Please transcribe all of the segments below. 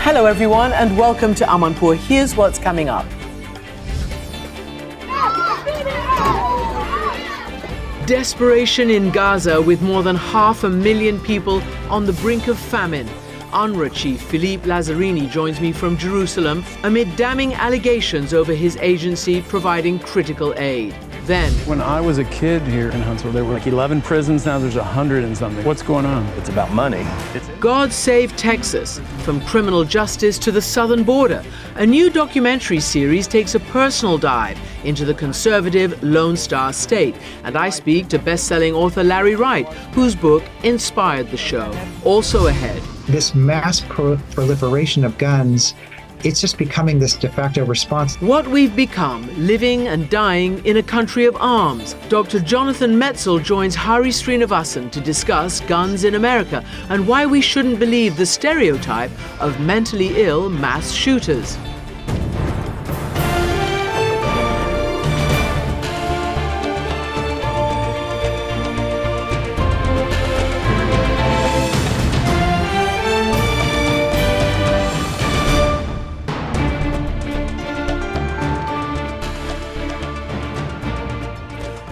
Hello, everyone, and welcome to Amanpour. Here's what's coming up. Desperation in Gaza with more than half a million people on the brink of famine. UNRWA chief Philippe Lazzarini joins me from Jerusalem amid damning allegations over his agency providing critical aid. Then, When I was a kid here in Huntsville, there were like 11 prisons. Now there's 100 and something. What's going on? It's about money. God Save Texas From Criminal Justice to the Southern Border. A new documentary series takes a personal dive into the conservative Lone Star State. And I speak to best selling author Larry Wright, whose book inspired the show. Also ahead, this mass pro- proliferation of guns, it's just becoming this de facto response. What we've become, living and dying in a country of arms. Dr. Jonathan Metzl joins Hari Srinivasan to discuss guns in America and why we shouldn't believe the stereotype of mentally ill mass shooters.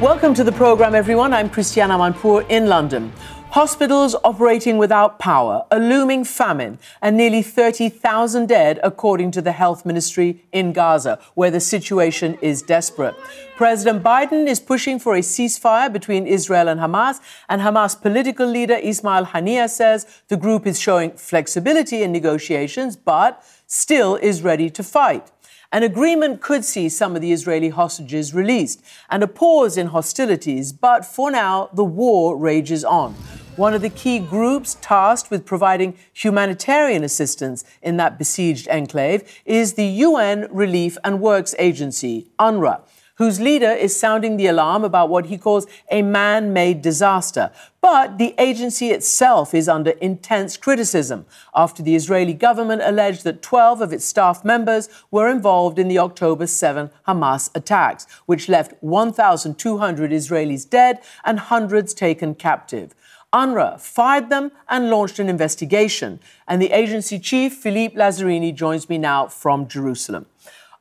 Welcome to the program, everyone. I'm Christiane Amanpour in London. Hospitals operating without power, a looming famine, and nearly 30,000 dead, according to the health ministry in Gaza, where the situation is desperate. President Biden is pushing for a ceasefire between Israel and Hamas, and Hamas political leader Ismail Haniyeh says the group is showing flexibility in negotiations, but still is ready to fight. An agreement could see some of the Israeli hostages released and a pause in hostilities, but for now, the war rages on. One of the key groups tasked with providing humanitarian assistance in that besieged enclave is the UN Relief and Works Agency, UNRWA whose leader is sounding the alarm about what he calls a man made disaster. But the agency itself is under intense criticism after the Israeli government alleged that 12 of its staff members were involved in the October 7 Hamas attacks, which left 1,200 Israelis dead and hundreds taken captive. UNRWA fired them and launched an investigation. And the agency chief, Philippe Lazzarini, joins me now from Jerusalem.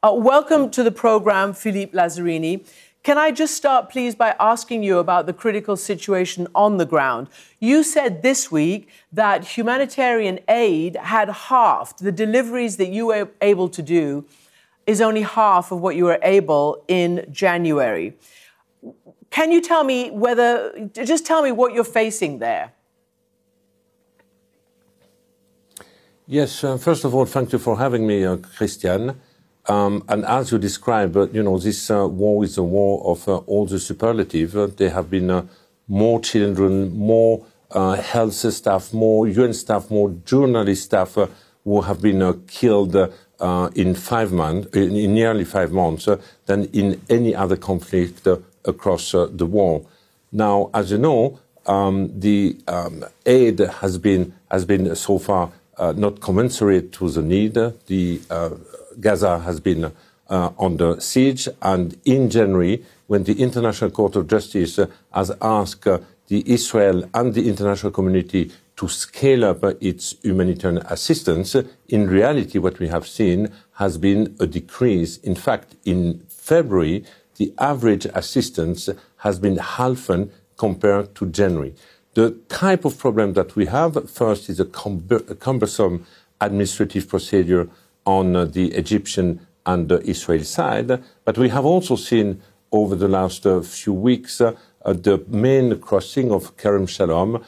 Uh, welcome to the program, Philippe Lazzarini. Can I just start, please, by asking you about the critical situation on the ground? You said this week that humanitarian aid had halved. The deliveries that you were able to do is only half of what you were able in January. Can you tell me whether, just tell me what you're facing there? Yes, uh, first of all, thank you for having me, uh, Christiane. Um, and as you described, uh, you know, this uh, war is a war of uh, all the superlative. Uh, there have been uh, more children, more uh, health staff, more UN staff, more journalist staff who have been killed in five months, in, in, nearly five months, than in any other conflict across the world. Now, as you know, um, the um, aid has been has been so far not commensurate to the need. The Gaza has been uh, under siege, and in January, when the International Court of Justice uh, has asked uh, the Israel and the international community to scale up its humanitarian assistance, in reality, what we have seen has been a decrease. In fact, in February, the average assistance has been halved compared to January. The type of problem that we have, first, is a, cumbersome administrative procedure on uh, the Egyptian and the Israeli side. But we have also seen over the last uh, few weeks uh, the main crossing of Kerem Shalom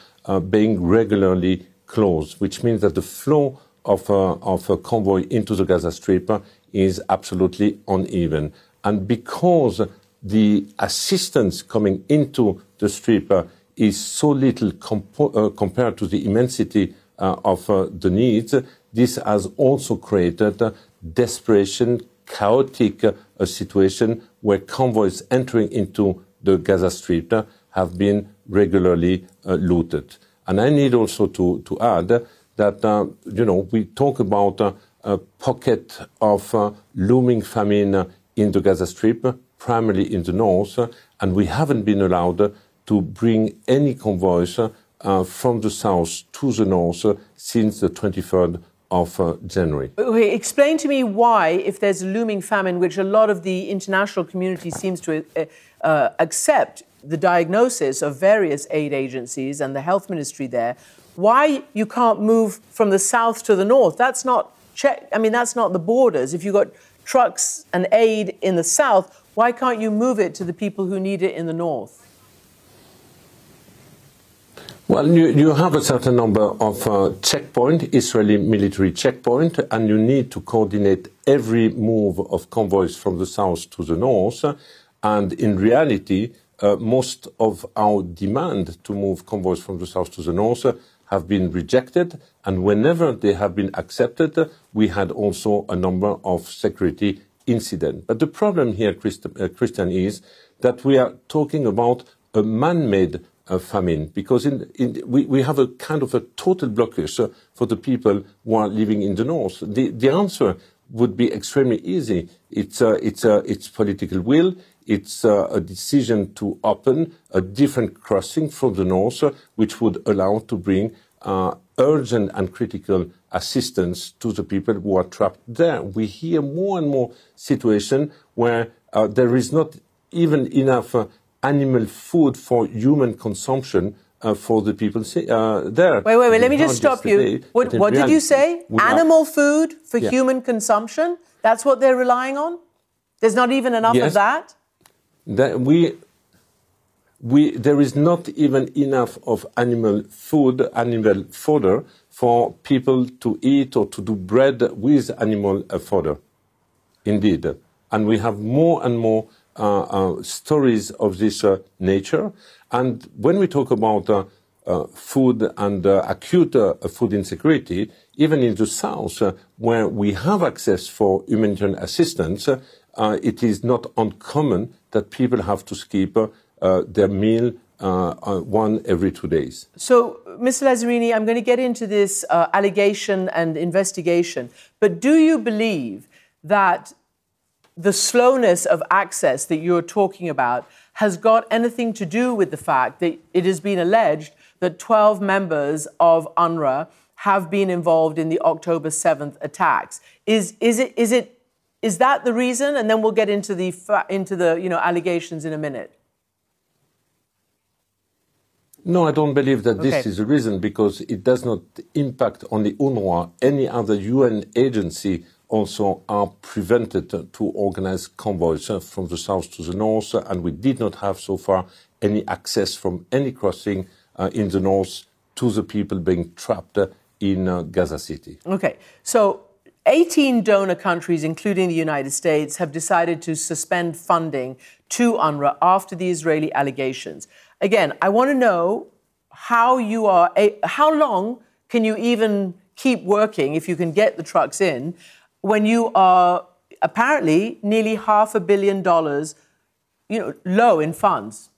being regularly closed, which means that the flow of, of a convoy into the Gaza Strip is absolutely uneven. And because the assistance coming into the strip is so little compo- uh, compared to the immensity uh, of uh, the needs, this has also created desperation, chaotic uh, situation where convoys entering into the Gaza Strip uh, have been regularly uh, looted. And I need also to, to add that, you know, we talk about a pocket of looming famine in the Gaza Strip, primarily in the north, and we haven't been allowed to bring any convoys uh, from the south to the north uh, since the 23rd of uh, January. Okay, explain to me why, if there's a looming famine, which a lot of the international community seems to uh, uh, accept the diagnosis of various aid agencies and the health ministry there, why you can't move from the south to the north? That's not check. I mean, that's not the borders. If you've got trucks and aid in the south, why can't you move it to the people who need it in the north? Well, you, you have a certain number of uh, checkpoint, Israeli military checkpoint, and you need to coordinate every move of convoys from the south to the north. And in reality, uh, most of our demand to move convoys from the south to the north have been rejected. And whenever they have been accepted, we had also a number of security incidents. But the problem here, uh, Christian, is that we are talking about a man-made famine because in, in, we, we have a kind of a total blockage uh, for the people who are living in the north. The, the answer would be extremely easy. It's, uh, it's, uh, it's political will. It's uh, a decision to open a different crossing from the north, uh, which would allow to bring uh, urgent and critical assistance to the people who are trapped there. We hear more and more situations where there is not even enough animal food for human consumption uh, for the people uh, there. Wait, wait, wait. Let me just stop you. What, what did you say? Animal food for yeah. human consumption? That's what they're relying on? There's not even enough yes. of that? that we, we, there is not even enough of animal food, animal fodder for people to eat or to do bread with animal uh, fodder. Indeed. And we have more and more Uh, uh, stories of this uh, nature. And when we talk about uh, food and acute food insecurity, even in the south, where we have access for humanitarian assistance, it is not uncommon that people have to skip their meal uh, one every two days. So, Mr. Lazzarini, I'm going to get into this uh, allegation and investigation, but do you believe that the slowness of access that you're talking about has got anything to do with the fact that it has been alleged that 12 members of UNRWA have been involved in the October 7th attacks. Is, is, it, is, it, is that the reason? And then we'll get into the, into the you know, allegations in a minute. No, I don't believe that this is the reason because it does not impact on the UNRWA. Any other UN agency also are prevented to organize convoys from the south to the north, and we did not have so far any access from any crossing uh, in the north to the people being trapped in uh, Gaza City. Okay, so 18 donor countries, including the United States, have decided to suspend funding to UNRWA after the Israeli allegations. Again, I want to know how you are, how long can you even keep working if you can get the trucks in when you are apparently nearly half a billion dollars, you know, low in funds?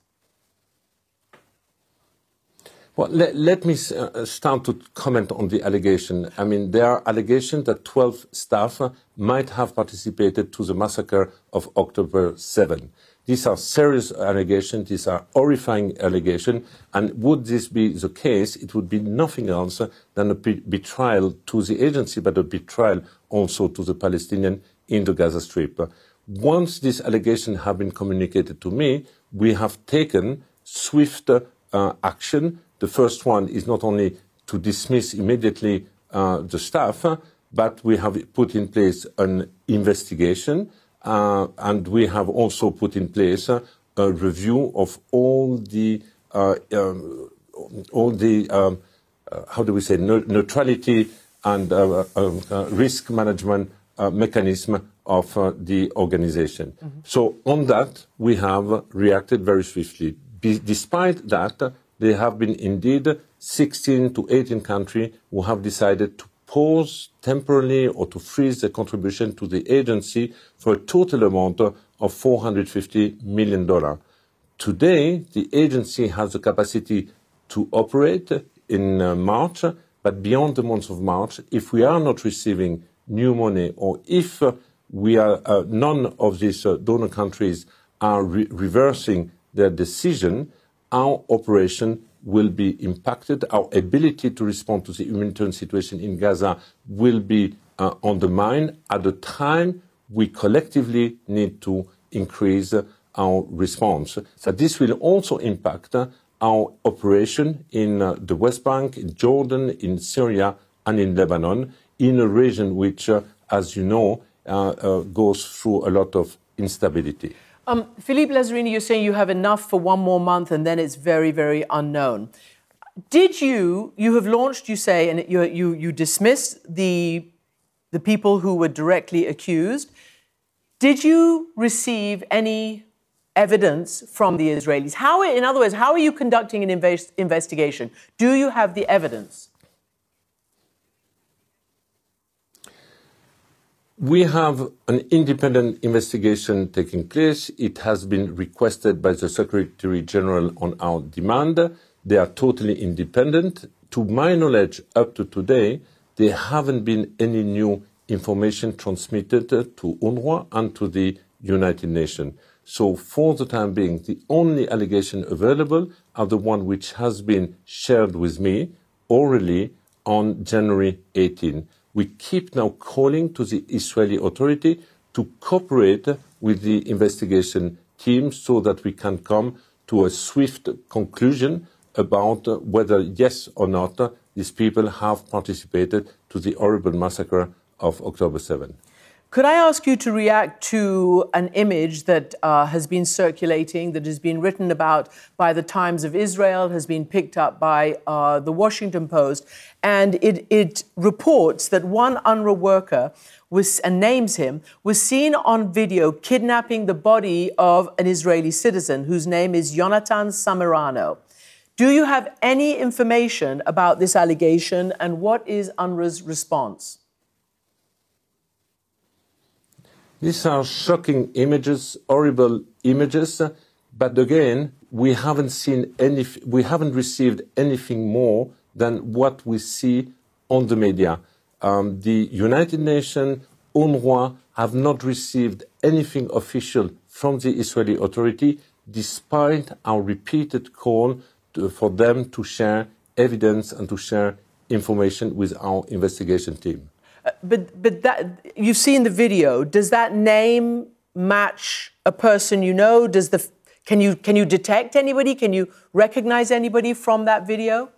Well, let, let me uh, start to comment on the allegation. I mean, there are allegations that 12 staff might have participated to the massacre of October 7. These are serious allegations. These are horrifying allegations. And would this be the case, it would be nothing else than a betrayal to the agency, but a betrayal also to the Palestinians in the Gaza Strip. Once these allegations have been communicated to me, we have taken swift uh, action. The first one is not only to dismiss immediately uh, the staff, but we have put in place an investigation and we have also put in place a review of all the uh, um, all the um, uh, how do we say neutrality and um, risk management mechanism of the organization. Mm-hmm. So on that, we have reacted very swiftly. despite that, there have been indeed 16 to 18 countries who have decided to pause temporarily or to freeze the contribution to the agency for a total amount of $450 million. Today, the agency has the capacity to operate in uh, March, but beyond the month of March, if we are not receiving new money or if uh, we are, uh, none of these donor countries are re reversing their decision, our operation will be impacted. Our ability to respond to the humanitarian situation in Gaza will be uh, undermined at the time we collectively need to increase our response. So this will also impact our operation in uh, the West Bank, in Jordan, in Syria, and in Lebanon, in a region which, uh, as you know, uh, goes through a lot of instability. Um, Philippe Lazzarini, you're saying you have enough for one more month and then it's very, very unknown. Did you, you have launched, you say, and you, you, you dismissed the, the people who were directly accused. Did you receive any evidence from the Israelis? How, in other words, how are you conducting an invest- investigation? Do you have the evidence? We have an independent investigation taking place. It has been requested by the Secretary General on our demand. They are totally independent. To my knowledge, up to today, there haven't been any new information transmitted to UNRWA and to the United Nations. So for the time being, the only allegation available are the one which has been shared with me orally on January 18 we keep now calling to the Israeli authority to cooperate with the investigation team so that we can come to a swift conclusion about whether, yes or not, these people have participated to the horrible massacre of October 7. Could I ask you to react to an image that uh, has been circulating, that has been written about by the Times of Israel, has been picked up by uh, the Washington Post, and it, it reports that one UNRWA worker was, and names him, was seen on video kidnapping the body of an Israeli citizen whose name is Jonathan Samerano. Do you have any information about this allegation, and what is UNRWA's response? These are shocking images, horrible images, but again, we haven't seen any, we haven't received anything more than what we see on the media. Um, the United Nations, UNRWA have not received anything official from the Israeli authority, despite our repeated call to, for them to share evidence and to share information with our investigation team. But but that you've seen the video. Does that name match a person you know? Does the can you can you detect anybody? Can you recognize anybody from that video?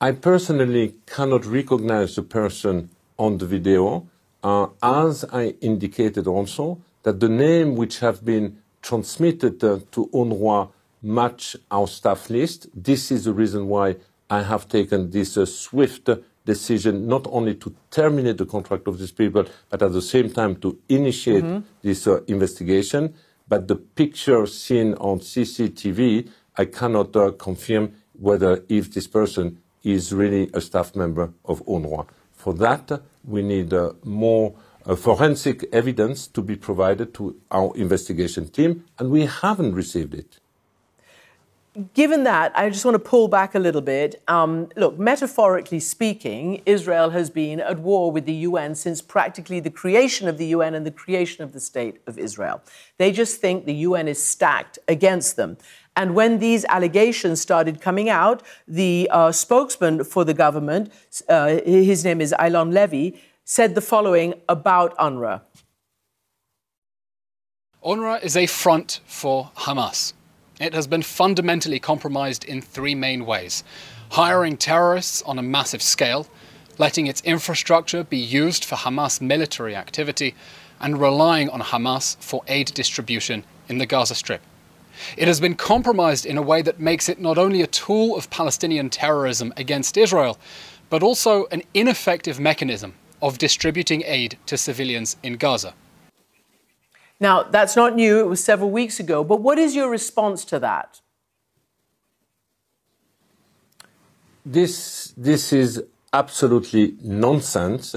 I personally cannot recognize the person on the video, uh, as I indicated also that the name which have been transmitted uh, to UNRWA match our staff list. This is the reason why I have taken this uh, swift decision not only to terminate the contract of these people, but at the same time to initiate mm-hmm. this uh, investigation. But the picture seen on CCTV, I cannot uh, confirm whether if this person is really a staff member of UNRWA. For that, we need uh, more uh, forensic evidence to be provided to our investigation team, and we haven't received it given that, I just want to pull back a little bit. Um, look, metaphorically speaking, Israel has been at war with the UN since practically the creation of the UN and the creation of the State of Israel. They just think the UN is stacked against them. And when these allegations started coming out, the uh, spokesman for the government, uh, his name is Eylon Levy, said the following about UNRWA. UNRWA is a front for Hamas. It has been fundamentally compromised in three main ways hiring terrorists on a massive scale, letting its infrastructure be used for Hamas military activity, and relying on Hamas for aid distribution in the Gaza Strip. It has been compromised in a way that makes it not only a tool of Palestinian terrorism against Israel, but also an ineffective mechanism of distributing aid to civilians in Gaza. Now, that's not new, it was several weeks ago, but what is your response to that? This, this is absolutely nonsense.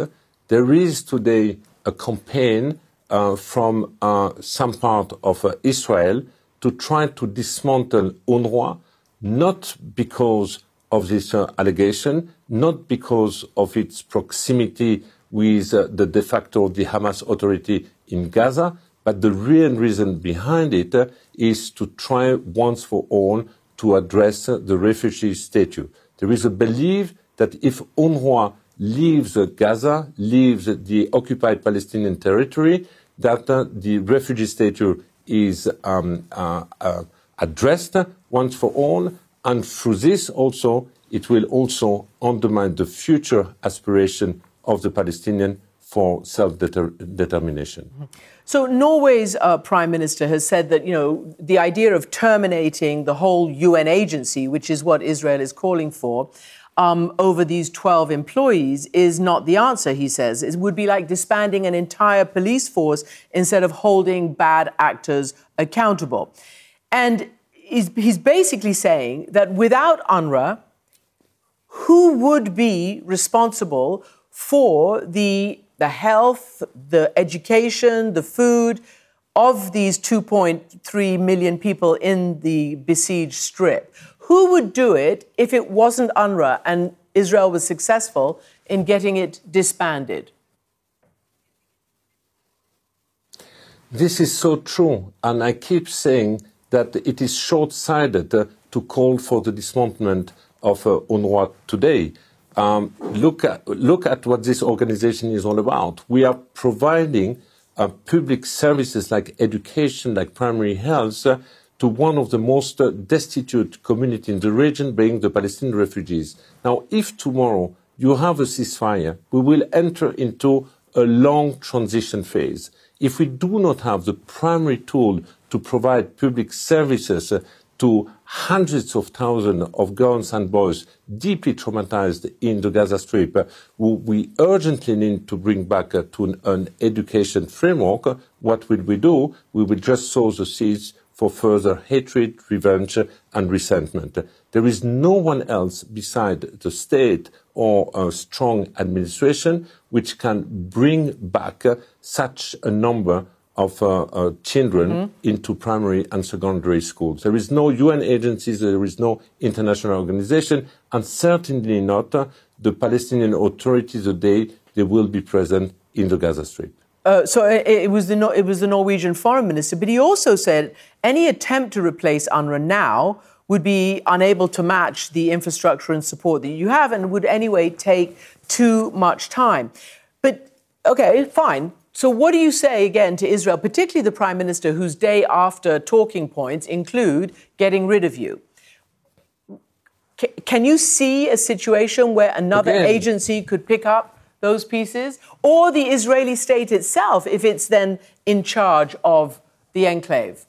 There is today a campaign uh, from uh, some part of uh, Israel to try to dismantle UNRWA, not because of this uh, allegation, not because of its proximity with uh, the de facto the Hamas authority in Gaza, but the real reason behind it uh, is to try once for all to address the refugee statute. There is a belief that if UNRWA leaves Gaza, leaves the occupied Palestinian territory, that uh, the refugee statute is um, uh, uh, addressed once for all, and through this also it will also undermine the future aspiration of the Palestinian for self-determination. So Norway's uh, prime minister has said that you know the idea of terminating the whole UN agency, which is what Israel is calling for, um, over these 12 employees is not the answer, he says. It would be like disbanding an entire police force instead of holding bad actors accountable. And he's, he's basically saying that without UNRWA, who would be responsible for the, the health, the education, the food of these 2.3 million people in the besieged strip? Who would do it if it wasn't UNRWA and Israel was successful in getting it disbanded? This is so true, and I keep saying that it is short sighted to call for the dismantlement of uh, UNRWA today. Um, look, at, look at what this organization is all about. We are providing uh, public services like education, like primary health, uh, to one of the most uh, destitute communities in the region, being the Palestinian refugees. Now, if tomorrow you have a ceasefire, we will enter into a long transition phase. If we do not have the primary tool to provide public services uh, to hundreds of thousands of girls and boys deeply traumatized in the Gaza Strip, uh, we urgently need to bring back uh, to an, education framework. What will we do? We will just sow the seeds for further hatred, revenge, and resentment. There is no one else beside the state or a strong administration which can bring back uh, such a number of uh, uh, children mm-hmm. into primary and secondary schools. There is no UN agencies, there is no international organization, and certainly not uh, the Palestinian authorities the day they will be present in the Gaza Strip. Uh, so it, it, was the it was the Norwegian foreign minister, but he also said any attempt to replace UNRWA now would be unable to match the infrastructure and support that you have, and would anyway take too much time. But okay, fine. So what do you say again to Israel, particularly the prime minister, whose day after talking points include getting rid of you? C- can you see a situation where another again. agency could pick up those pieces, or the Israeli state itself, if it's then in charge of the enclave?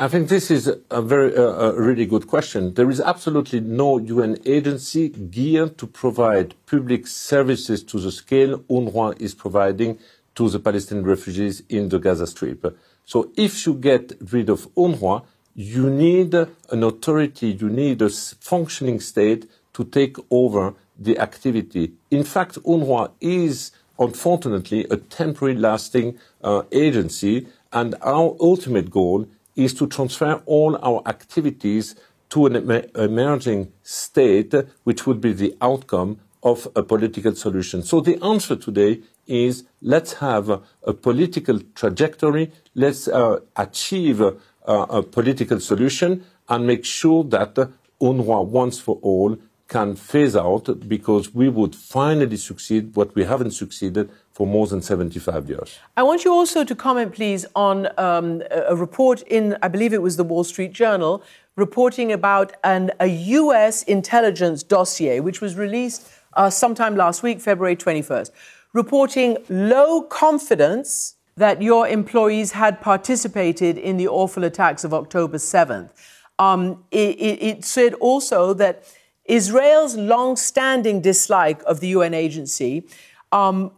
I think this is a very, uh, a really good question. There is absolutely no UN agency geared to provide public services to the scale UNRWA is providing to the Palestinian refugees in the Gaza Strip. So if you get rid of UNRWA, you need an authority, you need a functioning state to take over the activity. In fact, UNRWA is unfortunately a temporary lasting uh, agency, and our ultimate goal is to transfer all our activities to an em- emerging state, which would be the outcome of a political solution. So the answer today is let's have a, political trajectory, let's uh, achieve a, a, political solution, and make sure that UNRWA once for all can phase out because we would finally succeed what we haven't succeeded for more than 75 years. I want you also to comment, please, on um, a report in, I believe it was the Wall Street Journal, reporting about an, a U.S. intelligence dossier, which was released uh, sometime last week, February 21st, reporting low confidence that your employees had participated in the awful attacks of October 7th. Um, it, it, it said also that Israel's long standing dislike of the UN agency um,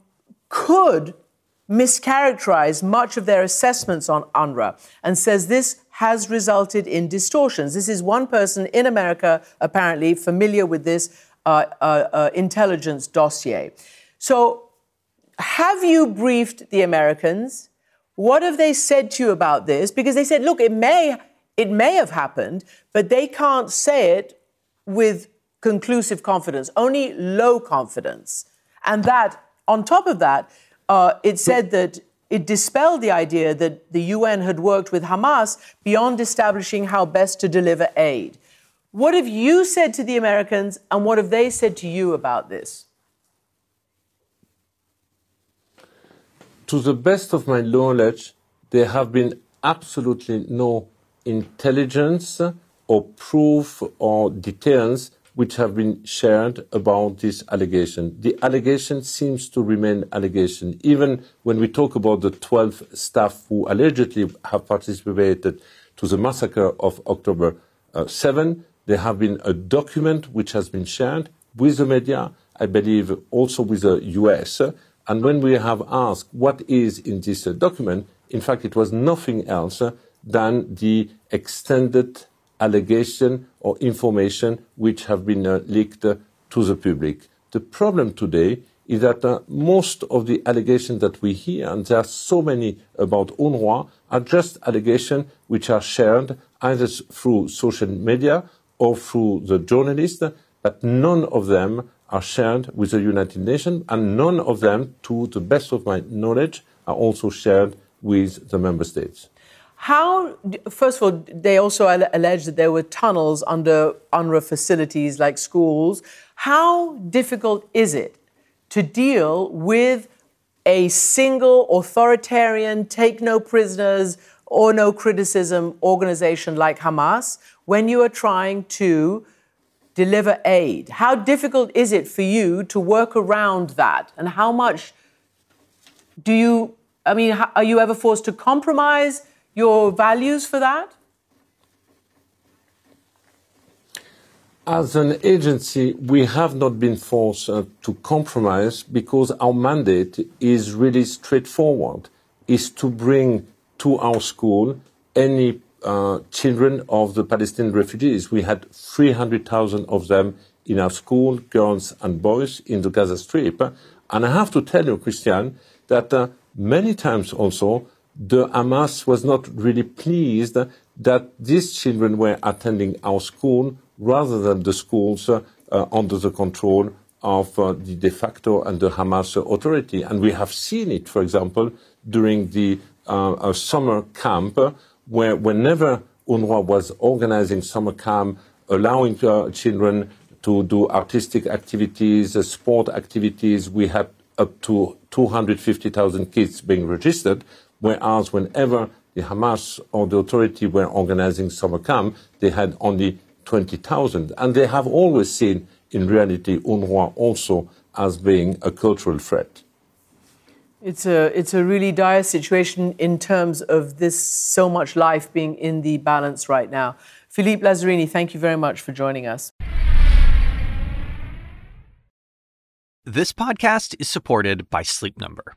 could mischaracterize much of their assessments on UNRWA and says this has resulted in distortions. This is one person in America, apparently familiar with this uh, uh, uh, intelligence dossier. So, have you briefed the Americans? What have they said to you about this? Because they said, look, it may, it may have happened, but they can't say it with conclusive confidence, only low confidence. And that, on top of that, uh, it said that it dispelled the idea that the UN had worked with Hamas beyond establishing how best to deliver aid. What have you said to the Americans, and what have they said to you about this? To the best of my knowledge, there have been absolutely no intelligence or proof or details which have been shared about this allegation. The allegation seems to remain allegation. Even when we talk about the 12 staff who allegedly have participated to the massacre of October uh, 7, there have been a document which has been shared with the media, I believe also with the US. And when we have asked what is in this uh, document, in fact, it was nothing else than the extended allegation or information which have been uh, leaked uh, to the public. The problem today is that uh, most of the allegations that we hear, and there are so many about UNRWA, are just allegations which are shared either through social media or through the journalists, but none of them are shared with the United Nations, and none of them, to the best of my knowledge, are also shared with the member states. How, first of all, they also allege that there were tunnels under UNRWA facilities like schools. How difficult is it to deal with a single authoritarian, take no prisoners or no criticism organization like Hamas when you are trying to deliver aid? How difficult is it for you to work around that? And how much do you, I mean, are you ever forced to compromise? Your values for that? As an agency, we have not been forced uh, to compromise because our mandate is really straightforward, is to bring to our school any uh, children of the Palestinian refugees. We had 300,000 of them in our school, girls and boys, in the Gaza Strip. And I have to tell you, Christian, that uh, many times also the Hamas was not really pleased that these children were attending our school rather than the schools uh, under the control of uh, the de facto and the Hamas authority. And we have seen it, for example, during the uh, summer camp, where whenever UNRWA was organizing summer camp, allowing uh, children to do artistic activities, uh, sport activities, we had up to 250,000 kids being registered whereas whenever the Hamas or the authority were organizing summer camp, they had only 20,000. And they have always seen, in reality, UNRWA also as being a cultural threat. It's a, it's a really dire situation in terms of this so much life being in the balance right now. Philippe Lazzarini, thank you very much for joining us. This podcast is supported by Sleep Number.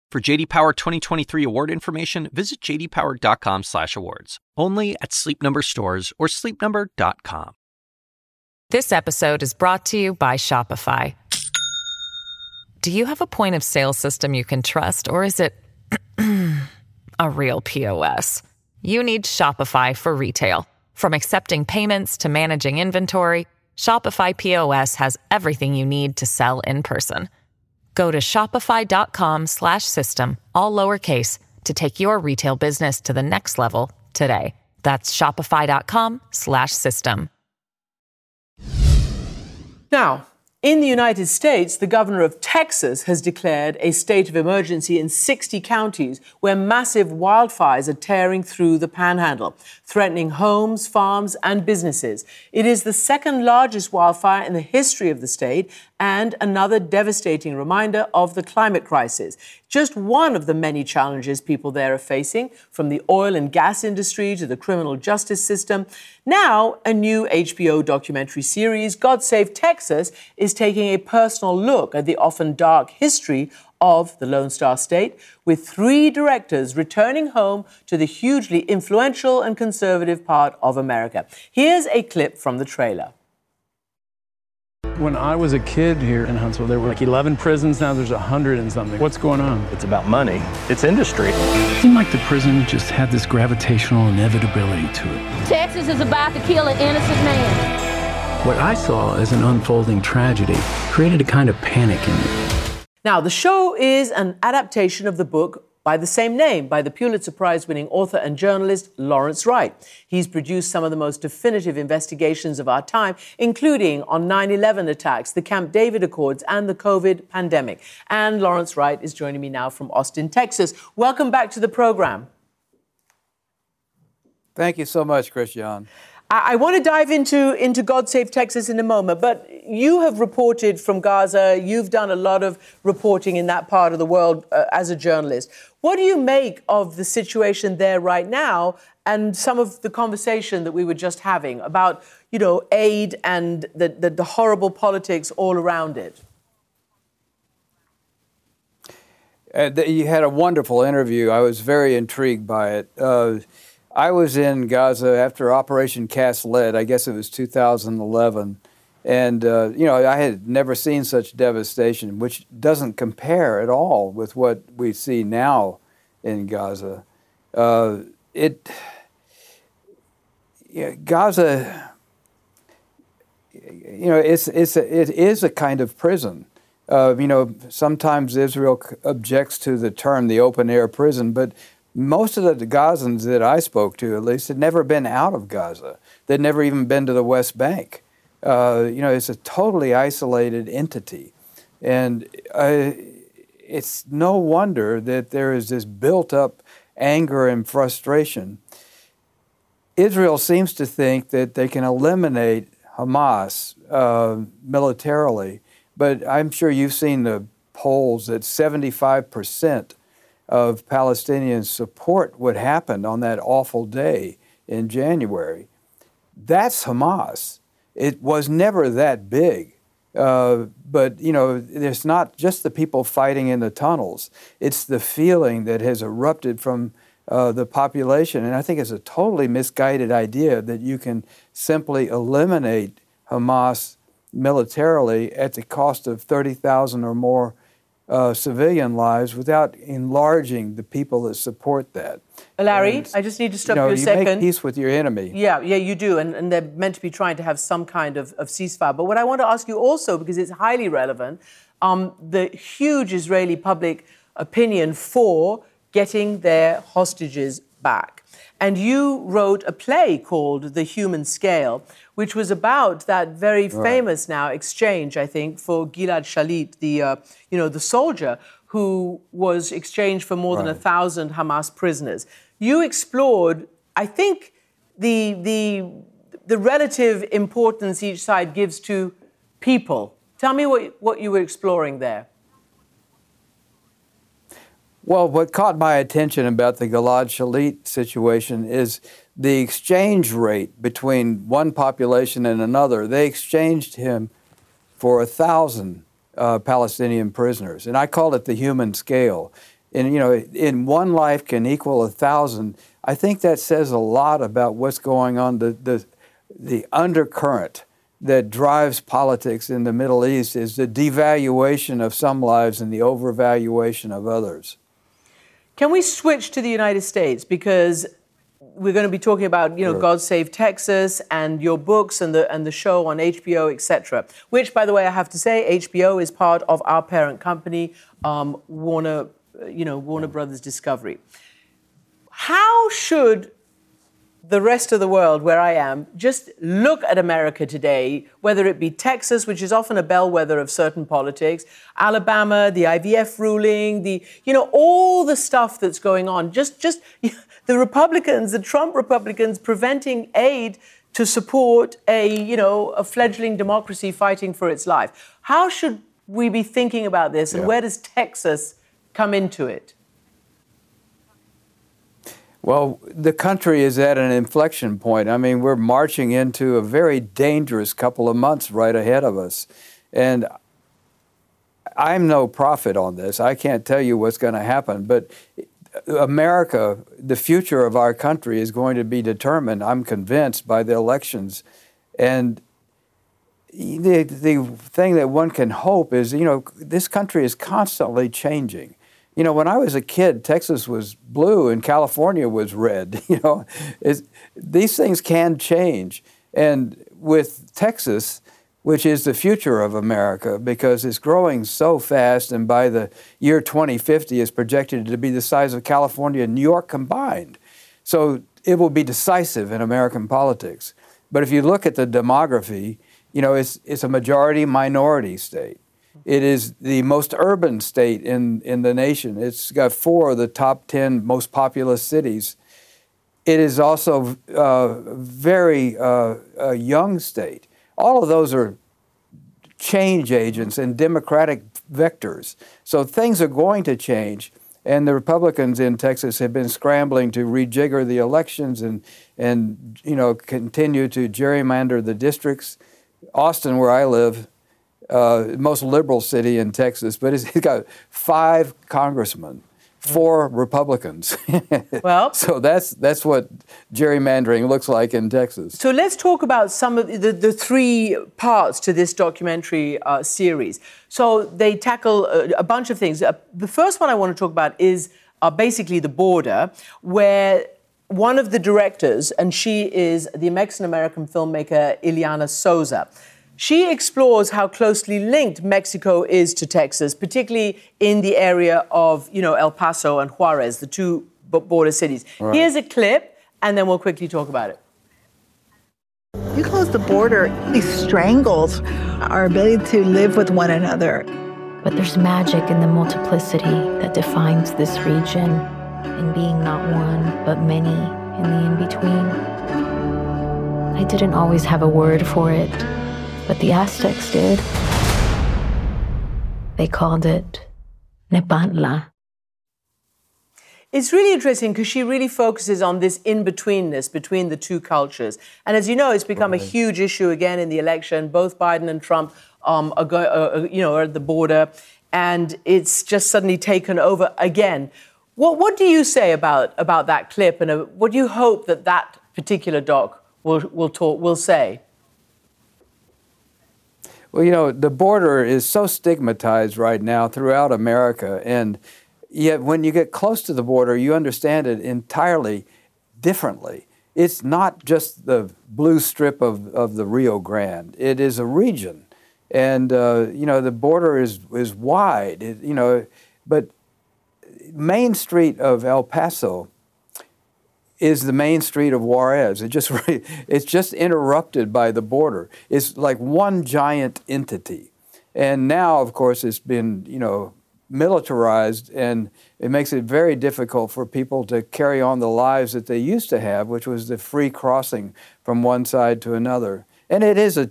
For JD Power 2023 award information, visit jdpower.com/awards. Only at Sleep Number stores or sleepnumber.com. This episode is brought to you by Shopify. Do you have a point of sale system you can trust, or is it a real POS? You need Shopify for retail. From accepting payments to managing inventory, Shopify POS has everything you need to sell in person. Go to shopify.com slash system, all lowercase, to take your retail business to the next level today. That's shopify.com slash system. Now, in the United States, the governor of Texas has declared a state of emergency in 60 counties where massive wildfires are tearing through the panhandle, threatening homes, farms, and businesses. It is the second largest wildfire in the history of the state and another devastating reminder of the climate crisis. Just one of the many challenges people there are facing, from the oil and gas industry to the criminal justice system. Now, a new HBO documentary series, God Save Texas, is taking a personal look at the often dark history of the Lone Star State, with three directors returning home to the hugely influential and conservative part of America. Here's a clip from the trailer. When I was a kid here in Huntsville, there were like 11 prisons. Now there's 100 and something. What's going on? It's about money. It's industry. It seemed like the prison just had this gravitational inevitability to it. Texas is about to kill an innocent man. What I saw as an unfolding tragedy created a kind of panic in me. Now, the show is an adaptation of the book by the same name by the Pulitzer Prize winning author and journalist Lawrence Wright. He's produced some of the most definitive investigations of our time, including on 9 11 attacks, the Camp David Accords, and the COVID pandemic. And Lawrence Wright is joining me now from Austin, Texas. Welcome back to the program. Thank you so much, Christian. I, I want to dive into, into God Save Texas in a moment, but you have reported from Gaza. You've done a lot of reporting in that part of the world uh, as a journalist. What do you make of the situation there right now and some of the conversation that we were just having about, you know, aid and the, the, the horrible politics all around it? Uh, you had a wonderful interview. I was very intrigued by it. Uh, I was in Gaza after Operation Cast Lead. I guess it was 2011. And, uh, you know, I had never seen such devastation, which doesn't compare at all with what we see now in Gaza. Uh, it, Gaza, you know, it's, it's a, it is a kind of prison. Uh, you know, sometimes Israel objects to the term the open air prison, but most of the Gazans that I spoke to, at least, had never been out of Gaza. They'd never even been to the West Bank. Uh, you know, it's a totally isolated entity. And uh, it's no wonder that there is this built up anger and frustration. Israel seems to think that they can eliminate Hamas uh, militarily, but I'm sure you've seen the polls that 75 percent of Palestinian support what happened on that awful day in January. That's Hamas. It was never that big. Uh, but, you know, it's not just the people fighting in the tunnels, it's the feeling that has erupted from uh, the population. And I think it's a totally misguided idea that you can simply eliminate Hamas militarily at the cost of 30,000 or more uh, civilian lives without enlarging the people that support that. Larry, and, I just need to stop you, know, you a you second. Make peace with your enemy. Yeah, yeah, you do, and, and they're meant to be trying to have some kind of, of ceasefire. But what I want to ask you also, because it's highly relevant, um, the huge Israeli public opinion for getting their hostages back. And you wrote a play called The Human Scale, which was about that very right. famous now exchange, I think, for Gilad Shalit, the uh, you know the soldier who was exchanged for more right. than a thousand Hamas prisoners. You explored, I think, the the the relative importance each side gives to people. Tell me what, what you were exploring there. Well, what caught my attention about the Gilad Shalit situation is the exchange rate between one population and another. They exchanged him for a thousand uh, Palestinian prisoners, and I call it the human scale. And you know, in one life can equal a thousand. I think that says a lot about what's going on. The the the undercurrent that drives politics in the Middle East is the devaluation of some lives and the overvaluation of others. Can we switch to the United States? Because we're going to be talking about, you know, sure. God Save Texas and your books and the and the show on HBO, etc. Which, by the way, I have to say, HBO is part of our parent company, um, Warner, you know, Warner Brothers Discovery. How should the rest of the world where I am, just look at America today, whether it be Texas, which is often a bellwether of certain politics, Alabama, the IVF ruling, the, you know, all the stuff that's going on. Just, just the Republicans, the Trump Republicans preventing aid to support a, you know, a fledgling democracy fighting for its life. How should we be thinking about this and yeah. where does Texas come into it? Well, the country is at an inflection point. I mean, we're marching into a very dangerous couple of months right ahead of us. And I'm no prophet on this. I can't tell you what's going to happen, but America, the future of our country is going to be determined, I'm convinced, by the elections. And the, the thing that one can hope is, you know, this country is constantly changing you know, when I was a kid, Texas was blue and California was red. You know, these things can change. And with Texas, which is the future of America because it's growing so fast, and by the year 2050 is projected to be the size of California and New York combined. So it will be decisive in American politics. But if you look at the demography, you know, it's, it's a majority minority state. It is the most urban state in, in the nation. It's got four of the top 10 most populous cities. It is also a uh, very uh, a young state. All of those are change agents and democratic vectors. So things are going to change. And the Republicans in Texas have been scrambling to rejigger the elections and, and you know, continue to gerrymander the districts. Austin, where I live, uh, most liberal city in Texas, but it's, it's got five congressmen, four Republicans. well, so that's that's what gerrymandering looks like in Texas. So let's talk about some of the, the three parts to this documentary uh, series. So they tackle a, a bunch of things. Uh, the first one I want to talk about is uh, basically the border, where one of the directors, and she is the Mexican American filmmaker Iliana Sosa. She explores how closely linked Mexico is to Texas, particularly in the area of, you know, El Paso and Juarez, the two border cities. Right. Here's a clip, and then we'll quickly talk about it. You close the border, it strangles our ability to live with one another. But there's magic in the multiplicity that defines this region, in being not one, but many in the in between. I didn't always have a word for it but the Aztecs did. They called it Nepantla. It's really interesting because she really focuses on this in betweenness between the two cultures. And as you know, it's become right. a huge issue again in the election. Both Biden and Trump um, are, go, uh, you know, are at the border, and it's just suddenly taken over again. What, what do you say about, about that clip, and uh, what do you hope that that particular doc will, will, talk, will say? Well, you know, the border is so stigmatized right now throughout America. And yet, when you get close to the border, you understand it entirely differently. It's not just the blue strip of, of the Rio Grande, it is a region. And, uh, you know, the border is, is wide, it, you know, but Main Street of El Paso is the main street of Juarez. It just it's just interrupted by the border. It's like one giant entity. And now, of course, it's been you know militarized, and it makes it very difficult for people to carry on the lives that they used to have, which was the free crossing from one side to another. And it is a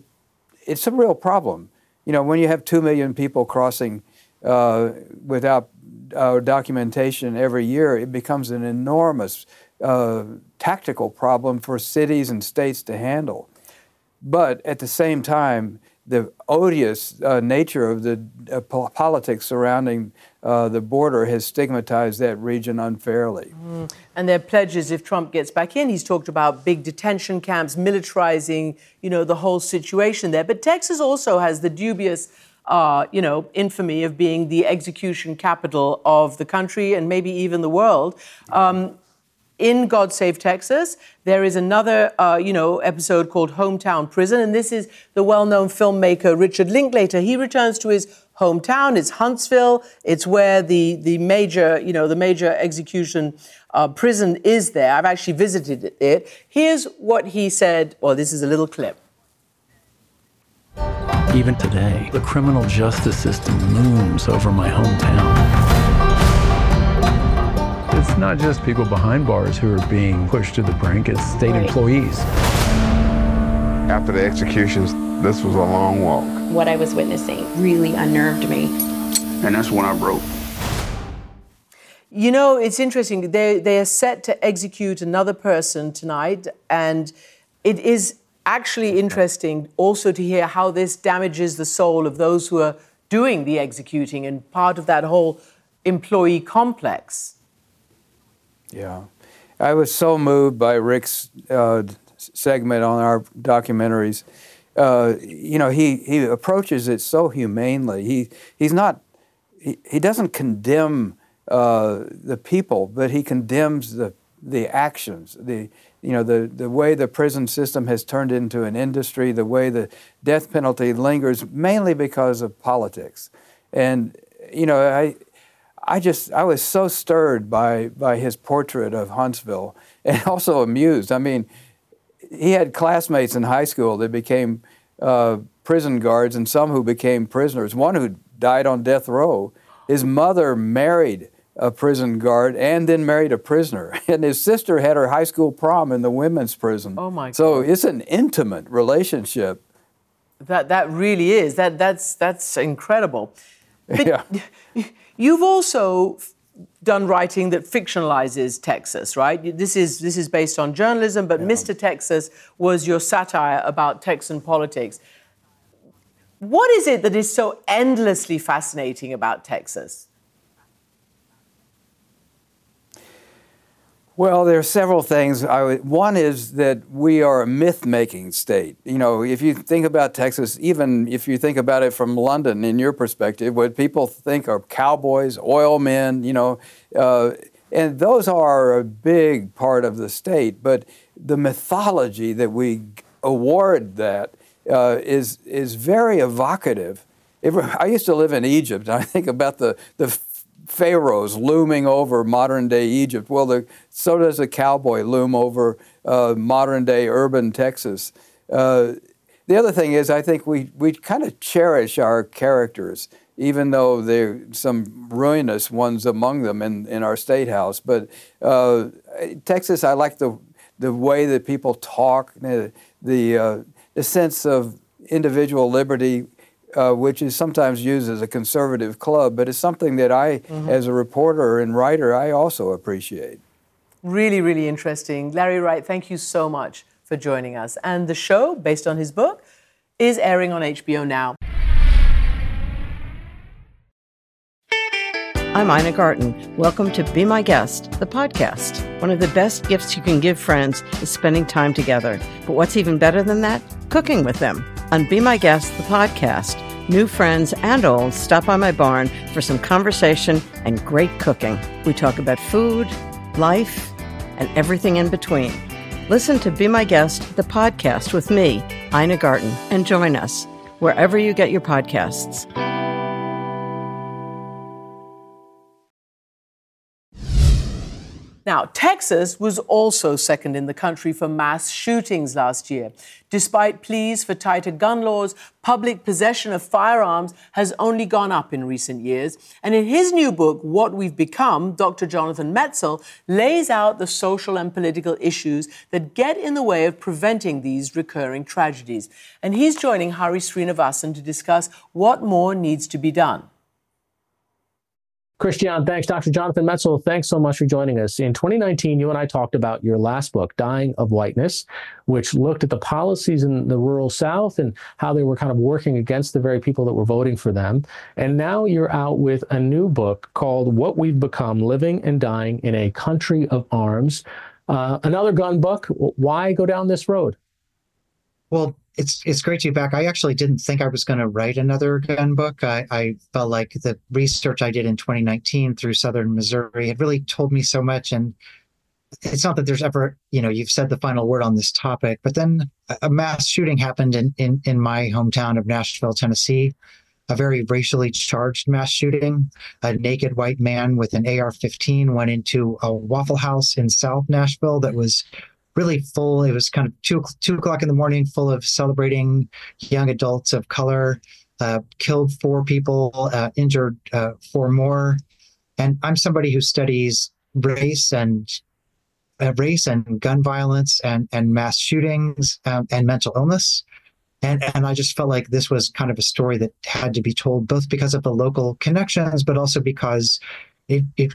it's a real problem. You know, when you have two million people crossing uh, without uh, documentation every year, it becomes an enormous uh, tactical problem for cities and states to handle. But at the same time, the odious uh, nature of the uh, politics surrounding uh, the border has stigmatized that region unfairly. Mm. And their pledges, if Trump gets back in, he's talked about big detention camps, militarizing, you know, the whole situation there. But Texas also has the dubious, uh, you know, infamy of being the execution capital of the country and maybe even the world. Um, in God Save Texas. There is another, uh, you know, episode called Hometown Prison, and this is the well-known filmmaker Richard Linklater. He returns to his hometown. It's Huntsville. It's where the the major, you know, the major execution uh, prison is there. I've actually visited it. Here's what he said. Well, this is a little clip. Even today, the criminal justice system looms over my hometown. It's not just people behind bars who are being pushed to the brink, it's state right. employees. After the executions, this was a long walk. What I was witnessing really unnerved me. And that's when I broke. You know, it's interesting. They, they are set to execute another person tonight, and it is actually interesting also to hear how this damages the soul of those who are doing the executing and part of that whole employee complex. Yeah. I was so moved by Rick's uh, segment on our documentaries. Uh, you know, he, he approaches it so humanely. He, he's not, he, he doesn't condemn uh, the people, but he condemns the, the actions, the, you know, the, the way the prison system has turned into an industry, the way the death penalty lingers, mainly because of politics. And, you know, I, I just I was so stirred by by his portrait of Huntsville and also amused. I mean, he had classmates in high school that became uh, prison guards and some who became prisoners. One who died on death row. His mother married a prison guard and then married a prisoner, and his sister had her high school prom in the women's prison. Oh my! So it's an intimate relationship. That that really is. That that's that's incredible. But yeah. You've also done writing that fictionalizes Texas, right? This is this is based on journalism, but yeah. Mr. Texas was your satire about Texan politics. What is it that is so endlessly fascinating about Texas? Well, there are several things. one is that we are a myth-making state. You know, if you think about Texas, even if you think about it from London, in your perspective, what people think are cowboys, oil men, you know, uh, and those are a big part of the state. But the mythology that we award that uh, is is very evocative. I used to live in Egypt. I think about the the pharaohs looming over modern day Egypt. Well, the, so does a cowboy loom over uh, modern day urban Texas. Uh, the other thing is, I think we, we kind of cherish our characters, even though there are some ruinous ones among them in, in our state house. But uh, Texas, I like the, the way that people talk, the, the, uh, the sense of individual liberty uh, which is sometimes used as a conservative club, but it's something that I, mm-hmm. as a reporter and writer, I also appreciate. Really, really interesting. Larry Wright, thank you so much for joining us. And the show, based on his book, is airing on HBO now. I'm Ina Garten. Welcome to Be My Guest, the podcast. One of the best gifts you can give friends is spending time together. But what's even better than that? Cooking with them. On Be My Guest, the podcast, new friends and old stop by my barn for some conversation and great cooking. We talk about food, life, and everything in between. Listen to Be My Guest, the podcast with me, Ina Garten, and join us wherever you get your podcasts. Now, Texas was also second in the country for mass shootings last year. Despite pleas for tighter gun laws, public possession of firearms has only gone up in recent years. And in his new book, What We've Become, Dr. Jonathan Metzl lays out the social and political issues that get in the way of preventing these recurring tragedies. And he's joining Hari Sreenivasan to discuss what more needs to be done. Christiane, thanks. Dr. Jonathan Metzl, thanks so much for joining us. In 2019, you and I talked about your last book, Dying of Whiteness, which looked at the policies in the rural South and how they were kind of working against the very people that were voting for them. And now you're out with a new book called What We've Become Living and Dying in a Country of Arms. Uh, another gun book. Why go down this road? Well, it's it's great to be back. I actually didn't think I was going to write another gun book. I, I felt like the research I did in 2019 through Southern Missouri had really told me so much, and it's not that there's ever, you know, you've said the final word on this topic, but then a mass shooting happened in, in, in my hometown of Nashville, Tennessee, a very racially charged mass shooting. A naked white man with an AR 15 went into a Waffle House in South Nashville that was really full. It was kind of two, two o'clock in the morning, full of celebrating young adults of color, uh, killed four people, uh, injured uh, four more. And I'm somebody who studies race and uh, race and gun violence and, and mass shootings um, and mental illness. And, and I just felt like this was kind of a story that had to be told, both because of the local connections, but also because it, it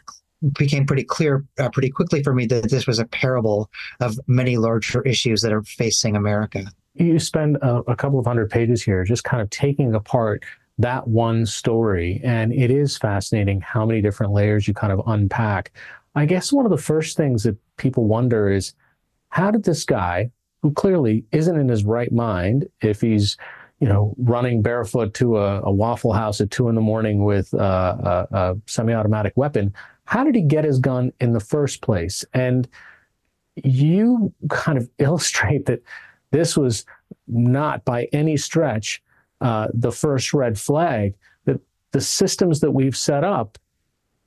became pretty clear uh, pretty quickly for me that this was a parable of many larger issues that are facing America. You spend a, a couple of hundred pages here just kind of taking apart that one story. And it is fascinating how many different layers you kind of unpack. I guess one of the first things that people wonder is how did this guy, who clearly isn't in his right mind, if he's you know, running barefoot to a, a Waffle House at two in the morning with uh, a, a semi-automatic weapon. How did he get his gun in the first place? And you kind of illustrate that this was not by any stretch uh, the first red flag. That the systems that we've set up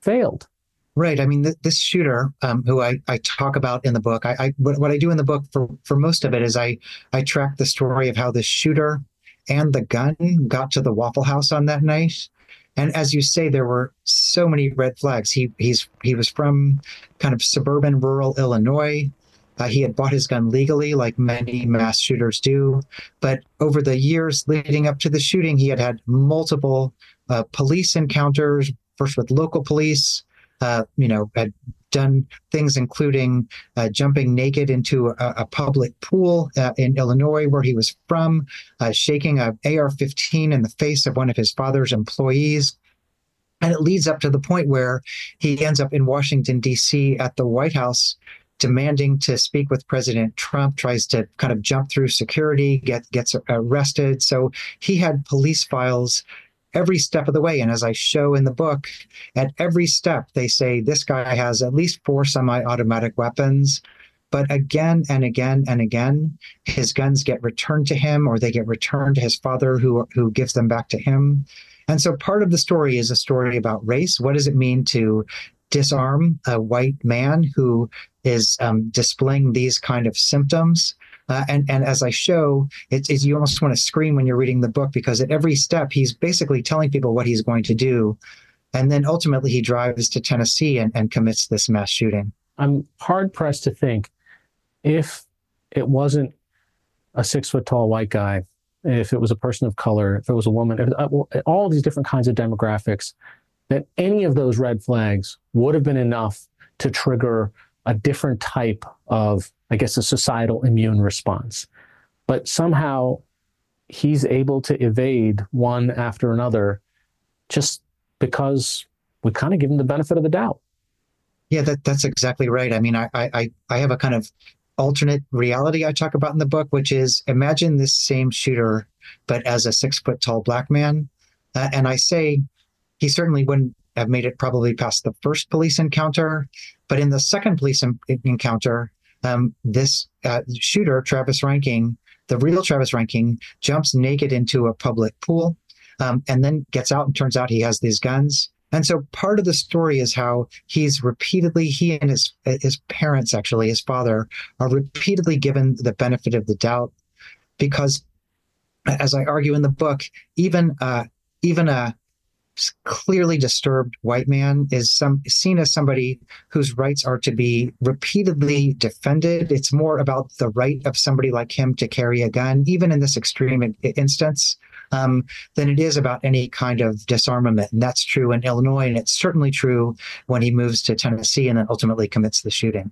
failed. Right. I mean, th- this shooter, um, who I, I talk about in the book, I, I what, what I do in the book for for most of it is I I track the story of how this shooter and the gun got to the Waffle House on that night. And as you say, there were so many red flags. He he's he was from kind of suburban rural Illinois. Uh, he had bought his gun legally, like many mass shooters do. But over the years leading up to the shooting, he had had multiple uh, police encounters, first with local police, uh, you know, had done things including uh, jumping naked into a, a public pool uh, in Illinois, where he was from, uh, shaking a AR-15 in the face of one of his father's employees. And it leads up to the point where he ends up in Washington, D.C. at the White House demanding to speak with President Trump, tries to kind of jump through security, get, gets arrested. So he had police files every step of the way. And as I show in the book, at every step, they say this guy has at least four semi automatic weapons. But again and again and again, his guns get returned to him or they get returned to his father who, who gives them back to him. And so part of the story is a story about race. What does it mean to disarm a white man who is um, displaying these kind of symptoms? Uh, and and as I show, it's, it's you almost want to scream when you're reading the book because at every step he's basically telling people what he's going to do, and then ultimately he drives to Tennessee and, and commits this mass shooting. I'm hard pressed to think if it wasn't a six foot tall white guy, if it was a person of color, if it was a woman, if, uh, all these different kinds of demographics, that any of those red flags would have been enough to trigger a different type of, I guess, a societal immune response. But somehow he's able to evade one after another just because we kind of give him the benefit of the doubt. Yeah, that, that's exactly right. I mean, I, I, I have a kind of alternate reality I talk about in the book, which is imagine this same shooter, but as a six foot tall black man. Uh, and I say he certainly wouldn't have made it probably past the first police encounter. But in the second police encounter, um, this uh, shooter, Travis Reinking, the real Travis Reinking, jumps naked into a public pool um, and then gets out and turns out he has these guns. And so part of the story is how he's repeatedly, he and his his parents, actually, his father, are repeatedly given the benefit of the doubt because, as I argue in the book, even uh, even a clearly disturbed white man is some seen as somebody whose rights are to be repeatedly defended. It's more about the right of somebody like him to carry a gun, even in this extreme instance, um, than it is about any kind of disarmament. And that's true in Illinois, and it's certainly true when he moves to Tennessee and then ultimately commits the shooting.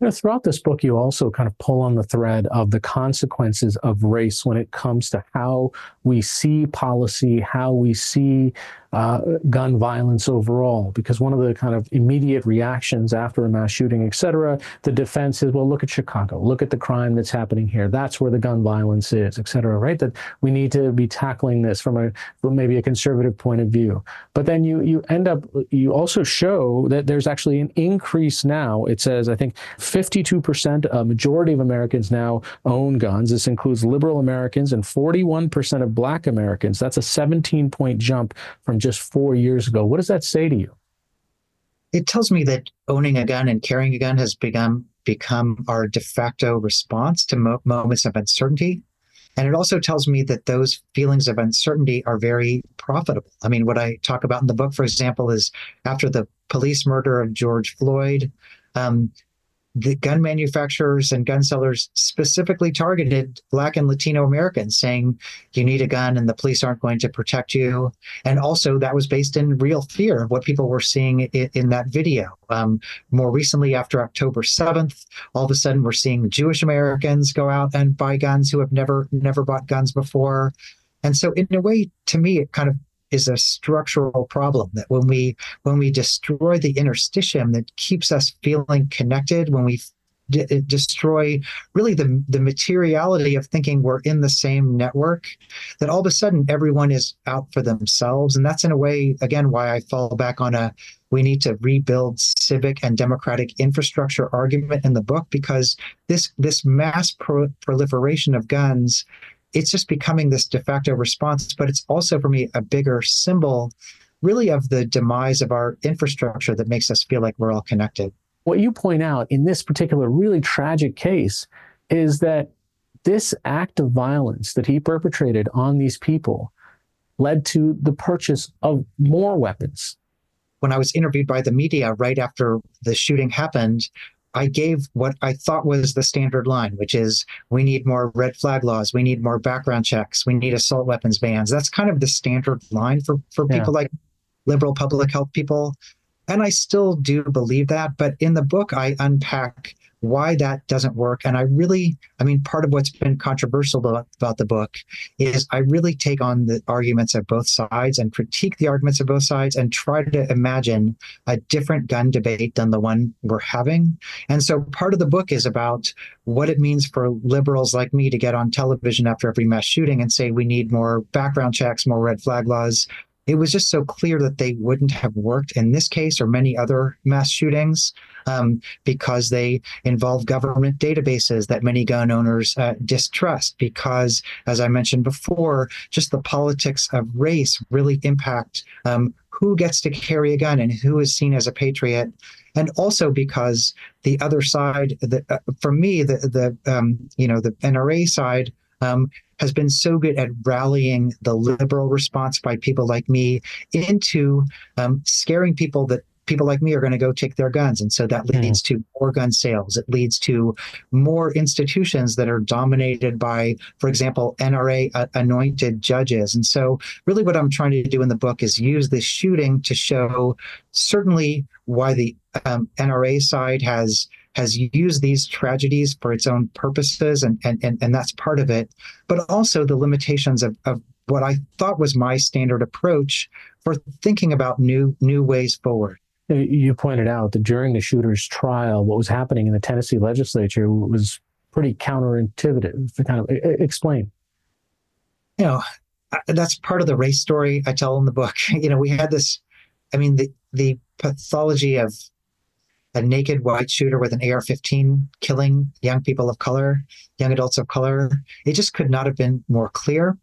You know, throughout this book, you also kind of pull on the thread of the consequences of race when it comes to how we see policy, how we see uh, gun violence overall. Because one of the kind of immediate reactions after a mass shooting, et cetera, the defense is, well, look at Chicago, look at the crime that's happening here. That's where the gun violence is, et cetera, right? That we need to be tackling this from a from maybe a conservative point of view. But then you you end up you also show that there's actually an increase now. It says I think 52% a majority of Americans now own guns. This includes liberal Americans and 41% of black Americans. That's a 17 point jump from just 4 years ago. What does that say to you? It tells me that owning a gun and carrying a gun has become become our de facto response to mo- moments of uncertainty and it also tells me that those feelings of uncertainty are very profitable. I mean, what I talk about in the book, for example, is after the police murder of George Floyd, um, the gun manufacturers and gun sellers specifically targeted Black and Latino Americans, saying you need a gun and the police aren't going to protect you. And also, that was based in real fear of what people were seeing in, in that video. Um, more recently, after October 7th, all of a sudden we're seeing Jewish Americans go out and buy guns who have never never bought guns before. And so, in a way, to me, it kind of is a structural problem that when we when we destroy the interstitium that keeps us feeling connected when we d- destroy really the the materiality of thinking we're in the same network that all of a sudden everyone is out for themselves. And that's in a way again why I fall back on a we need to rebuild civic and democratic infrastructure argument in the book because this this mass pro- proliferation of guns it's just becoming this de facto response. But it's also for me a bigger symbol, really, of the demise of our infrastructure that makes us feel like we're all connected. What you point out in this particular really tragic case is that this act of violence that he perpetrated on these people led to the purchase of more weapons. When I was interviewed by the media right after the shooting happened, I gave what I thought was the standard line, which is we need more red flag laws, we need more background checks, we need assault weapons bans. That's kind of the standard line for, for yeah. people like liberal public health people. And I still do believe that. But in the book, I unpack why that doesn't work. And I really, I mean, part of what's been controversial about, about, the book is I really take on the arguments of both sides and critique the arguments of both sides and try to imagine a different gun debate than the one we're having. And so part of the book is about what it means for liberals like me to get on television after every mass shooting and say we need more background checks, more red flag laws, it was just so clear that they wouldn't have worked in this case or many other mass shootings um, because they involve government databases that many gun owners uh, distrust. Because, as I mentioned before, just the politics of race really impact um, who gets to carry a gun and who is seen as a patriot and also because the other side, the, uh, for me, the the um, you know the NRA side um, has been so good at rallying the liberal response by people like me into um, scaring people that people like me are going to go take their guns. And so that hmm. leads mm. to more gun sales. It leads to more institutions that are dominated by, for example, NRA uh, anointed judges. And so, really, what I'm trying to do in the book is use this shooting to show certainly why the um, NRA side has has used these tragedies for its own purposes, and, and, and, and that's part of it, but also the limitations of, of what I thought was my standard approach for thinking about new new ways forward. You pointed out that during the shooter's trial, what was happening in the Tennessee legislature was pretty counterintuitive. To kind of explain. You know, that's part of the race story I tell in the book. You know, we had this. I mean, the the pathology of a naked white shooter with an AR 15 killing young people of color, young adults of color. It just could not have been more clear.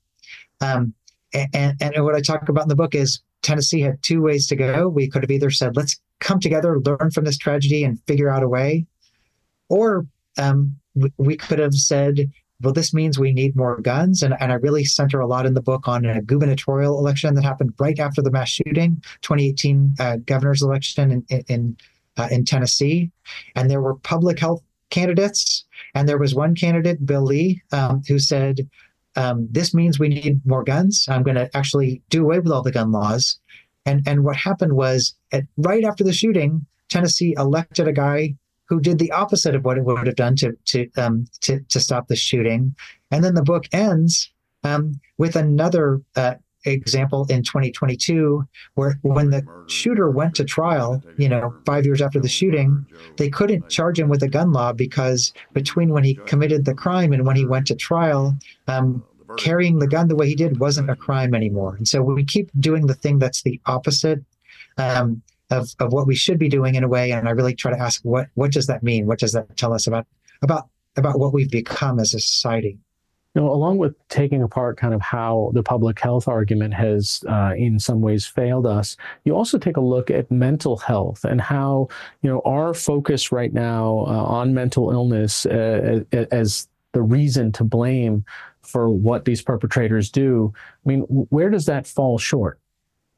Um, and, and what I talk about in the book is Tennessee had two ways to go. We could have either said, let's come together, learn from this tragedy, and figure out a way. Or um, we could have said, well, this means we need more guns. And, and I really center a lot in the book on a gubernatorial election that happened right after the mass shooting, 2018 uh, governor's election in, in uh, in Tennessee, and there were public health candidates, and there was one candidate, Bill Lee, um, who said, um, "This means we need more guns. I'm going to actually do away with all the gun laws." And and what happened was, at, right after the shooting, Tennessee elected a guy who did the opposite of what it would have done to to um, to, to stop the shooting. And then the book ends um, with another uh, example in 2022 where when the shooter went to trial, you know, five years after the shooting, they couldn't charge him with a gun law because between when he committed the crime and when he went to trial, um, carrying the gun the way he did wasn't a crime anymore. And so we keep doing the thing that's the opposite um, of, of what we should be doing in a way. And I really try to ask what what does that mean? What does that tell us about about about what we've become as a society? You know, along with taking apart kind of how the public health argument has, uh, in some ways, failed us, you also take a look at mental health and how, you know, our focus right now uh, on mental illness uh, as the reason to blame for what these perpetrators do. I mean, where does that fall short?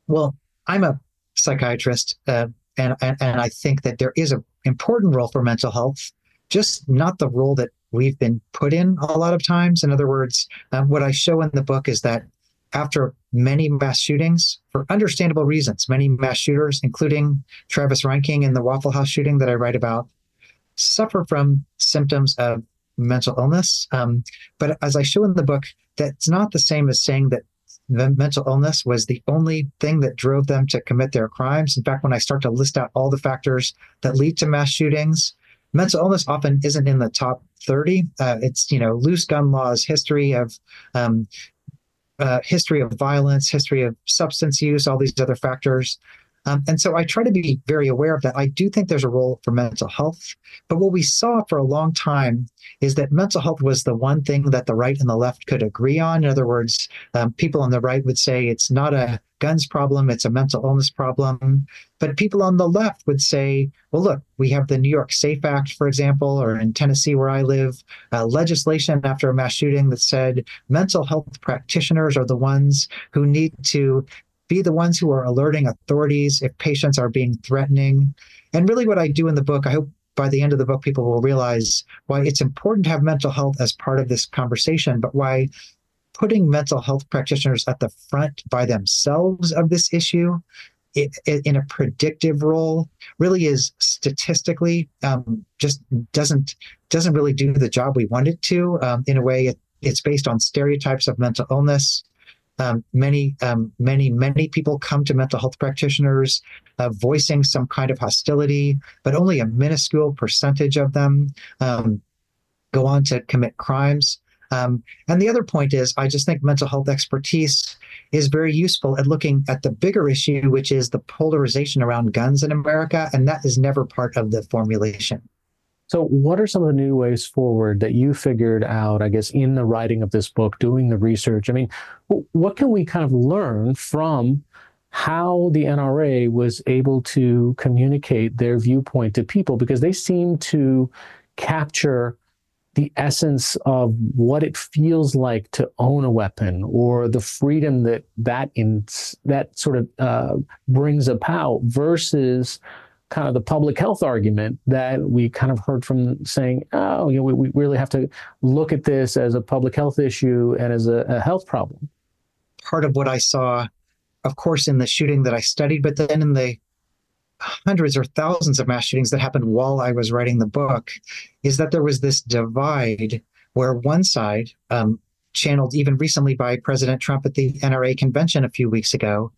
Well, I'm a psychiatrist, uh, and, and and I think that there is an important role for mental health, just not the role that we've been put in a lot of times. In other words, um, what I show in the book is that after many mass shootings, for understandable reasons, many mass shooters, including Travis Reinking in the Waffle House shooting that I write about, suffer from symptoms of mental illness. Um, but as I show in the book, that's not the same as saying that the mental illness was the only thing that drove them to commit their crimes. In fact, when I start to list out all the factors that lead to mass shootings, mental illness often isn't in the top 30. Uh, it's, you know, loose gun laws, history of um, uh, history of violence, history of substance use, all these other factors. Um, and so I try to be very aware of that. I do think there's a role for mental health. But what we saw for a long time is that mental health was the one thing that the right and the left could agree on. In other words, um, people on the right would say it's not a guns problem, it's a mental illness problem. But people on the left would say, well, look, we have the New York SAFE Act, for example, or in Tennessee, where I live, uh, legislation after a mass shooting that said mental health practitioners are the ones who need to be the ones who are alerting authorities if patients are being threatening. And really, what I do in the book, I hope by the end of the book, people will realize why it's important to have mental health as part of this conversation, but why putting mental health practitioners at the front by themselves of this issue it, it, in a predictive role really is statistically um, just doesn't doesn't really do the job we want it to. Um, in a way, it, it's based on stereotypes of mental illness um, many, um, many, many people come to mental health practitioners uh, voicing some kind of hostility, but only a minuscule percentage of them um, go on to commit crimes. Um, and the other point is, I just think mental health expertise is very useful at looking at the bigger issue, which is the polarization around guns in America. And that is never part of the formulation. So, what are some of the new ways forward that you figured out, I guess, in the writing of this book, doing the research? I mean, what can we kind of learn from how the NRA was able to communicate their viewpoint to people? Because they seem to capture the essence of what it feels like to own a weapon or the freedom that that in that sort of uh, brings about versus kind of the public health argument that we kind of heard from saying, oh, you know, we, we really have to look at this as a public health issue and as a, a health problem. Part of what I saw, of course, in the shooting that I studied, but then in the hundreds or thousands of mass shootings that happened while I was writing the book, is that there was this divide where one side, um, channeled even recently by President Trump at the NRA convention a few weeks ago,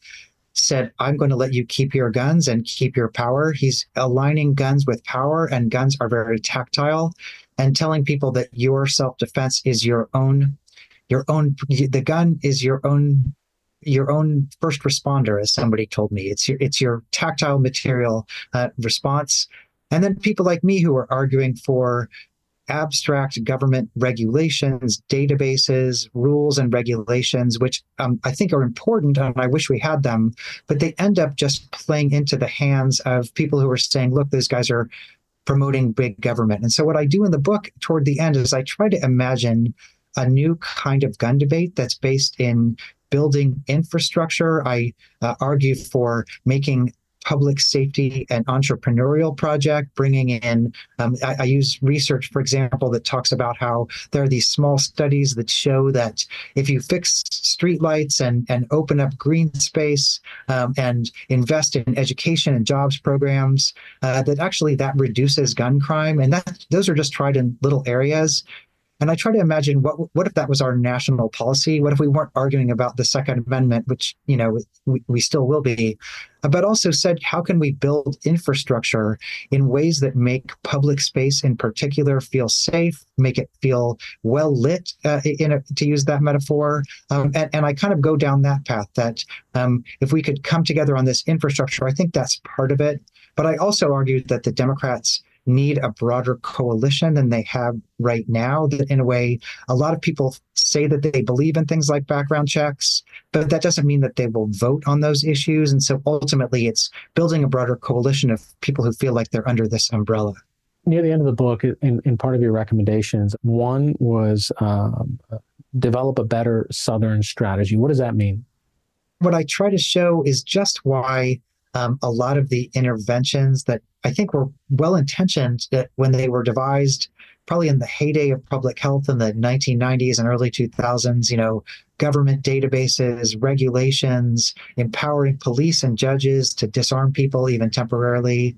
said, I'm going to let you keep your guns and keep your power. He's aligning guns with power, and guns are very tactile, and telling people that your self defense is your own, your own, the gun is your own. Your own first responder, as somebody told me, it's your it's your tactile material uh, response, and then people like me who are arguing for abstract government regulations, databases, rules, and regulations, which um, I think are important and I wish we had them, but they end up just playing into the hands of people who are saying, look, these guys are promoting big government. And so, what I do in the book toward the end is I try to imagine a new kind of gun debate that's based in building infrastructure. I uh, argue for making public safety and entrepreneurial project, bringing in, um, I, I, use research, for example, that talks about how there are these small studies that show that if you fix streetlights and, and open up green space um, and invest in education and jobs programs, uh, that actually that reduces gun crime. And that those are just tried in little areas. And I try to imagine what what if that was our national policy? What if we weren't arguing about the Second Amendment, which you know we, we still will be, but also said how can we build infrastructure in ways that make public space in particular feel safe, make it feel well lit, uh, in a, to use that metaphor, um, and, and I kind of go down that path. That um, if we could come together on this infrastructure, I think that's part of it. But I also argued that the Democrats need a broader coalition than they have right now. That, in a way, a lot of people say that they believe in things like background checks, but that doesn't mean that they will vote on those issues. And so ultimately, it's building a broader coalition of people who feel like they're under this umbrella. Near the end of the book, in, in part of your recommendations, one was um, develop a better Southern strategy. What does that mean? What I try to show is just why um, a lot of the interventions that I think were well intentioned that when they were devised, probably in the heyday of public health in the 1990s and early 2000s, you know, government databases, regulations, empowering police and judges to disarm people even temporarily.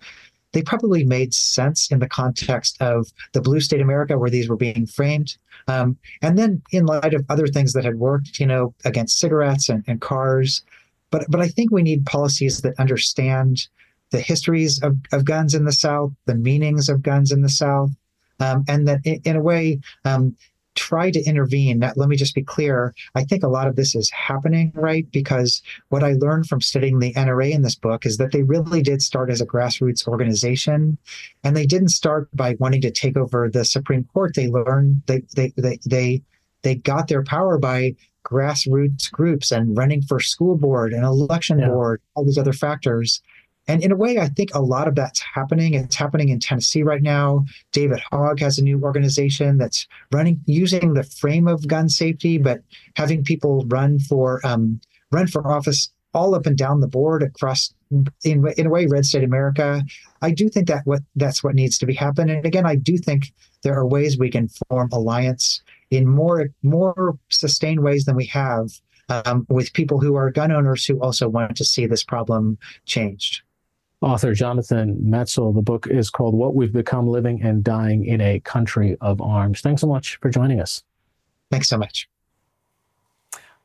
They probably made sense in the context of the blue state America where these were being framed. Um, and then in light of other things that had worked, you know, against cigarettes and, and cars, but but I think we need policies that understand the histories of, of guns in the South, the meanings of guns in the South, um, and that in, in a way um, try to intervene. Now, let me just be clear. I think a lot of this is happening, right? Because what I learned from studying the NRA in this book is that they really did start as a grassroots organization, and they didn't start by wanting to take over the Supreme Court. They learned they they they they they got their power by grassroots groups and running for school board and election yeah. board, all these other factors. And in a way, I think a lot of that's happening. It's happening in Tennessee right now. David Hogg has a new organization that's running using the frame of gun safety, but having people run for um, run for office all up and down the board across in, in a way red state america i do think that what that's what needs to be happen and again i do think there are ways we can form alliance in more more sustained ways than we have um, with people who are gun owners who also want to see this problem changed. Author Jonathan Metzl. The book is called What We've Become Living and Dying in a Country of Arms. Thanks so much for joining us. Thanks so much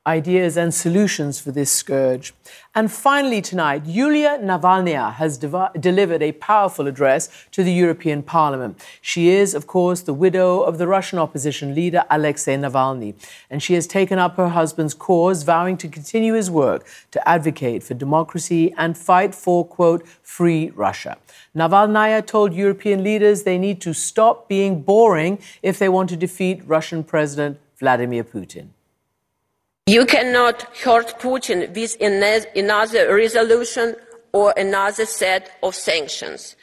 ideas and solutions for this scourge. And finally, tonight, Yulia Navalnaya has delivered a powerful address to the European Parliament. She is, of course, the widow of the Russian opposition leader Alexei Navalny, and she has taken up her husband's cause, vowing to continue his work to advocate for democracy and fight for, quote, free Russia. Navalnaya told European leaders they need to stop being boring if they want to defeat Russian President Vladimir Putin. You cannot hurt Putin with another resolution or another set of sanctions.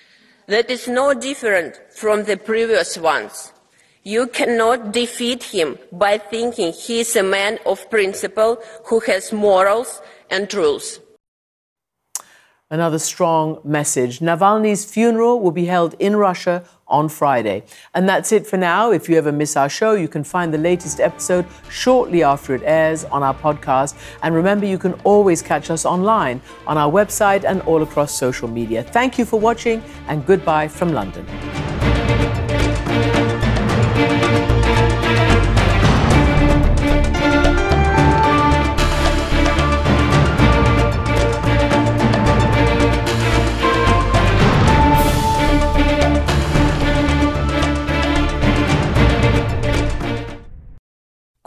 That is no different from the previous ones. You cannot defeat him by thinking he is a man of principle who has morals and rules. Another strong message. Navalny's funeral will be held in Russia on Friday. And that's it for now. If you ever miss our show, you can find the latest episode shortly after it airs on our podcast. And remember, you can always catch us online on our website and all across social media. Thank you for watching, and goodbye from London.